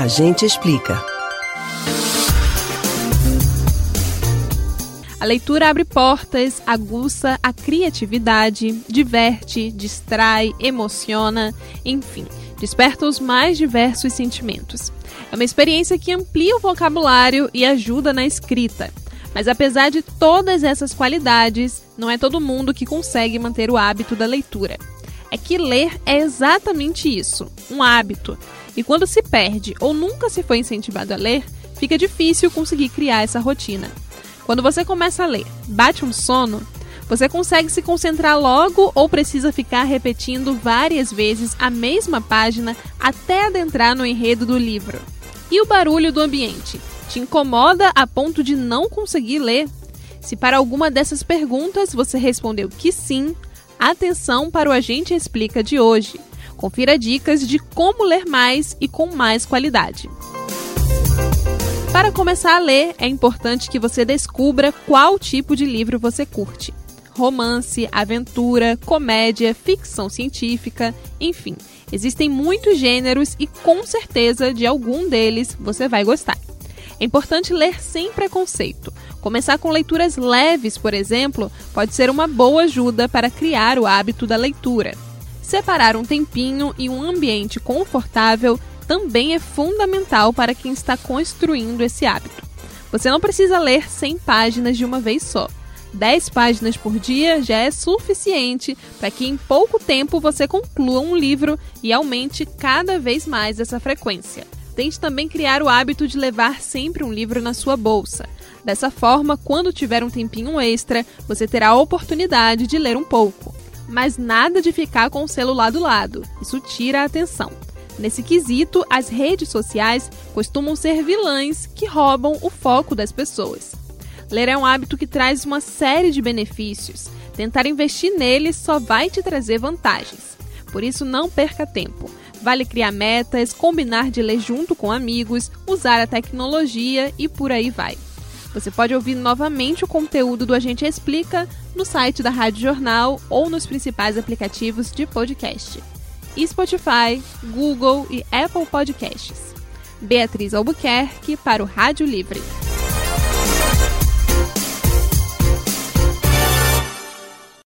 A gente explica. A leitura abre portas, aguça a criatividade, diverte, distrai, emociona, enfim, desperta os mais diversos sentimentos. É uma experiência que amplia o vocabulário e ajuda na escrita. Mas apesar de todas essas qualidades, não é todo mundo que consegue manter o hábito da leitura. É que ler é exatamente isso, um hábito. E quando se perde ou nunca se foi incentivado a ler, fica difícil conseguir criar essa rotina. Quando você começa a ler, bate um sono, você consegue se concentrar logo ou precisa ficar repetindo várias vezes a mesma página até adentrar no enredo do livro? E o barulho do ambiente? Te incomoda a ponto de não conseguir ler? Se para alguma dessas perguntas você respondeu que sim, atenção para o Agente Explica de hoje. Confira dicas de como ler mais e com mais qualidade. Para começar a ler, é importante que você descubra qual tipo de livro você curte. Romance, aventura, comédia, ficção científica, enfim, existem muitos gêneros e com certeza de algum deles você vai gostar. É importante ler sem preconceito. Começar com leituras leves, por exemplo, pode ser uma boa ajuda para criar o hábito da leitura. Separar um tempinho e um ambiente confortável também é fundamental para quem está construindo esse hábito. Você não precisa ler 100 páginas de uma vez só. 10 páginas por dia já é suficiente para que em pouco tempo você conclua um livro e aumente cada vez mais essa frequência. Tente também criar o hábito de levar sempre um livro na sua bolsa. Dessa forma, quando tiver um tempinho extra, você terá a oportunidade de ler um pouco. Mas nada de ficar com o celular do lado, isso tira a atenção. Nesse quesito, as redes sociais costumam ser vilãs que roubam o foco das pessoas. Ler é um hábito que traz uma série de benefícios. Tentar investir nele só vai te trazer vantagens. Por isso, não perca tempo. Vale criar metas, combinar de ler junto com amigos, usar a tecnologia e por aí vai. Você pode ouvir novamente o conteúdo do Agente Explica no site da Rádio Jornal ou nos principais aplicativos de podcast. Spotify, Google e Apple Podcasts. Beatriz Albuquerque para o Rádio Livre.